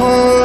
Oh.